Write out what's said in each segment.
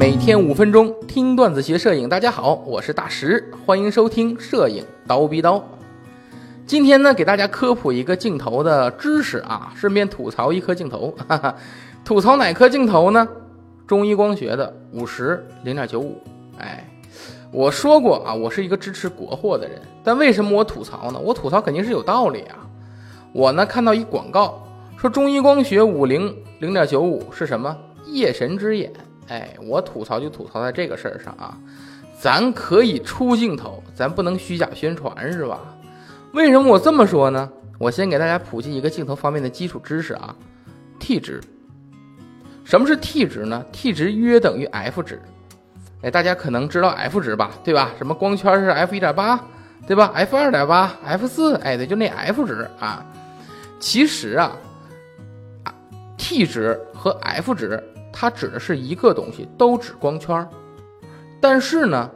每天五分钟听段子学摄影，大家好，我是大石，欢迎收听摄影刀逼刀。今天呢，给大家科普一个镜头的知识啊，顺便吐槽一颗镜头，哈哈，吐槽哪颗镜头呢？中医光学的五十零点九五。哎，我说过啊，我是一个支持国货的人，但为什么我吐槽呢？我吐槽肯定是有道理啊。我呢看到一广告说中医光学五零零点九五是什么？夜神之眼。哎，我吐槽就吐槽在这个事儿上啊，咱可以出镜头，咱不能虚假宣传是吧？为什么我这么说呢？我先给大家普及一个镜头方面的基础知识啊，T 值。什么是 T 值呢？T 值约等于 F 值。哎，大家可能知道 F 值吧？对吧？什么光圈是 F 一点八，对吧？F 二点八，F 四，哎，对，就那 F 值啊。其实啊，T 值和 F 值。它指的是一个东西，都指光圈儿，但是呢，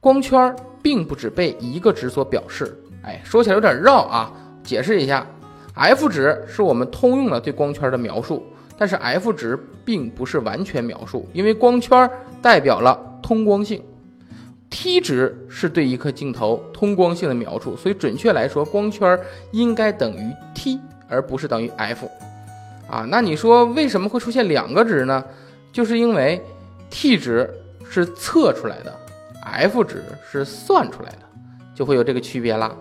光圈儿并不只被一个值所表示。哎，说起来有点绕啊，解释一下，F 值是我们通用的对光圈的描述，但是 F 值并不是完全描述，因为光圈代表了通光性，T 值是对一颗镜头通光性的描述，所以准确来说，光圈应该等于 T，而不是等于 F。啊，那你说为什么会出现两个值呢？就是因为 T 值是测出来的，F 值是算出来的，就会有这个区别啦。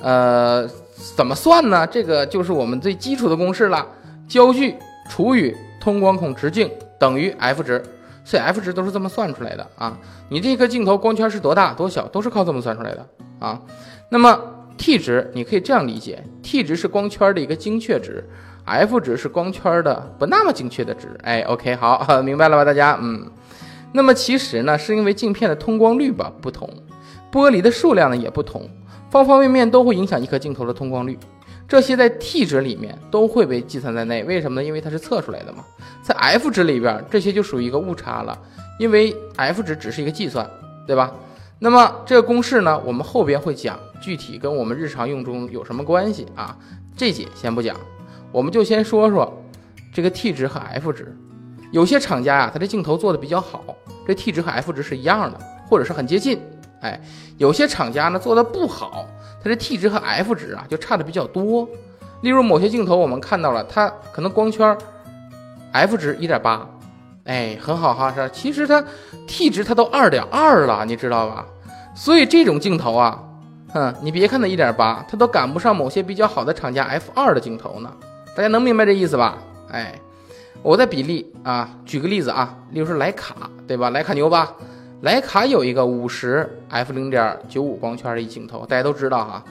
呃，怎么算呢？这个就是我们最基础的公式了，焦距除以通光孔直径等于 F 值，所以 F 值都是这么算出来的啊。你这颗镜头光圈是多大多小，都是靠这么算出来的啊。那么 T 值你可以这样理解，T 值是光圈的一个精确值。F 值是光圈的不那么精确的值，哎，OK，好，明白了吧，大家，嗯，那么其实呢，是因为镜片的通光率吧不同，玻璃的数量呢也不同，方方面面都会影响一颗镜头的通光率，这些在 T 值里面都会被计算在内，为什么呢？因为它是测出来的嘛，在 F 值里边，这些就属于一个误差了，因为 F 值只是一个计算，对吧？那么这个公式呢，我们后边会讲具体跟我们日常用中有什么关系啊？这节先不讲。我们就先说说这个 T 值和 F 值，有些厂家呀，它这镜头做的比较好，这 T 值和 F 值是一样的，或者是很接近。哎，有些厂家呢做的不好，它这 T 值和 F 值啊就差的比较多。例如某些镜头我们看到了，它可能光圈 F 值一点八，哎，很好哈，是其实它 T 值它都二点二了，你知道吧？所以这种镜头啊，哼，你别看它一点八，它都赶不上某些比较好的厂家 F 二的镜头呢。大家能明白这意思吧？哎，我再比例啊，举个例子啊，例如说徕卡，对吧？徕卡牛吧？徕卡有一个五十 f 零点九五光圈的一镜头，大家都知道哈。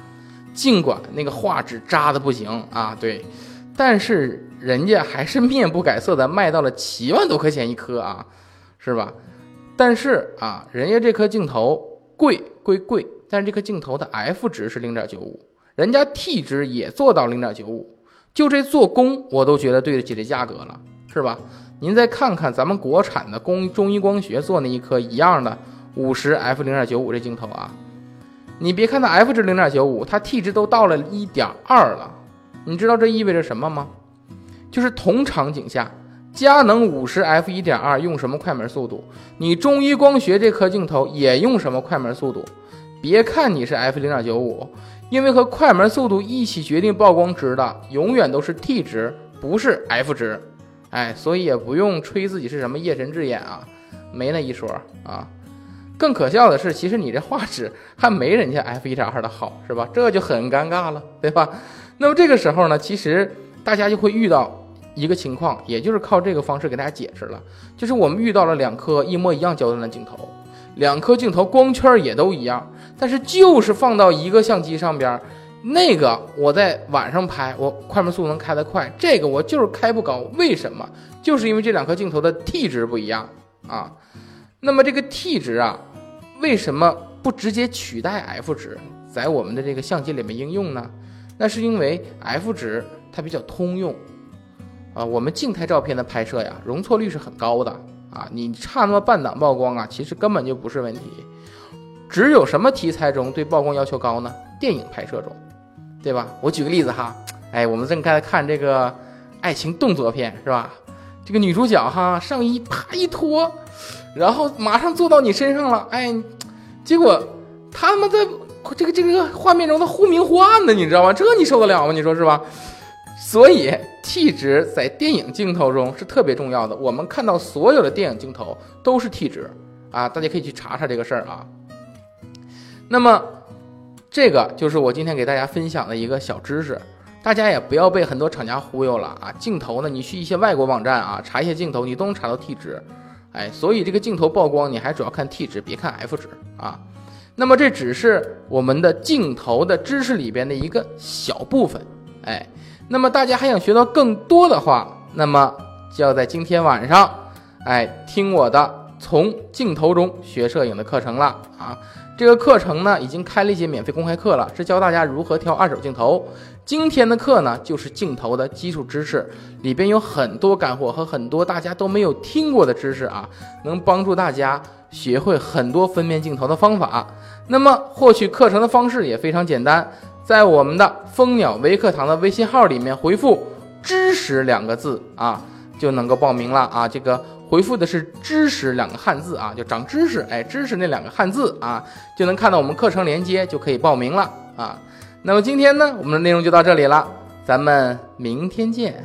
尽管那个画质渣的不行啊，对，但是人家还是面不改色的卖到了七万多块钱一颗啊，是吧？但是啊，人家这颗镜头贵归贵，但是这颗镜头的 f 值是零点九五，人家 t 值也做到零点九五。就这做工，我都觉得对得起这价格了，是吧？您再看看咱们国产的工中医光学做那一颗一样的五十 f 零点九五这镜头啊，你别看它 f 值零点九五，它 t 值都到了一点二了，你知道这意味着什么吗？就是同场景下，佳能五十 f 一点二用什么快门速度，你中医光学这颗镜头也用什么快门速度？别看你是 f 零点九五。因为和快门速度一起决定曝光值的，永远都是 T 值，不是 F 值。哎，所以也不用吹自己是什么夜神之眼啊，没那一说啊。更可笑的是，其实你这画质还没人家 F 一点二的好，是吧？这就很尴尬了，对吧？那么这个时候呢，其实大家就会遇到一个情况，也就是靠这个方式给大家解释了，就是我们遇到了两颗一模一样焦段的镜头。两颗镜头光圈也都一样，但是就是放到一个相机上边，那个我在晚上拍，我快门速度能开得快，这个我就是开不高。为什么？就是因为这两颗镜头的 T 值不一样啊。那么这个 T 值啊，为什么不直接取代 F 值，在我们的这个相机里面应用呢？那是因为 F 值它比较通用啊，我们静态照片的拍摄呀，容错率是很高的。啊，你差那么半档曝光啊，其实根本就不是问题。只有什么题材中对曝光要求高呢？电影拍摄中，对吧？我举个例子哈，哎，我们正在看这个爱情动作片是吧？这个女主角哈，上衣啪一脱，然后马上坐到你身上了，哎，结果他们在这个这个画面中他忽明忽暗的，你知道吗？这你受得了吗？你说是吧？所以 T 值在电影镜头中是特别重要的。我们看到所有的电影镜头都是 T 值啊，大家可以去查查这个事儿啊。那么，这个就是我今天给大家分享的一个小知识，大家也不要被很多厂家忽悠了啊。镜头呢，你去一些外国网站啊查一些镜头，你都能查到 T 值，哎，所以这个镜头曝光你还主要看 T 值，别看 F 值啊。那么这只是我们的镜头的知识里边的一个小部分，哎。那么大家还想学到更多的话，那么就要在今天晚上，哎，听我的从镜头中学摄影的课程了啊！这个课程呢，已经开了一节免费公开课了，是教大家如何挑二手镜头。今天的课呢，就是镜头的基础知识，里边有很多干货和很多大家都没有听过的知识啊，能帮助大家学会很多分辨镜头的方法。那么获取课程的方式也非常简单。在我们的蜂鸟微课堂的微信号里面回复“知识”两个字啊，就能够报名了啊。这个回复的是“知识”两个汉字啊，就长知识，哎，知识那两个汉字啊，就能看到我们课程链接，就可以报名了啊。那么今天呢，我们的内容就到这里了，咱们明天见。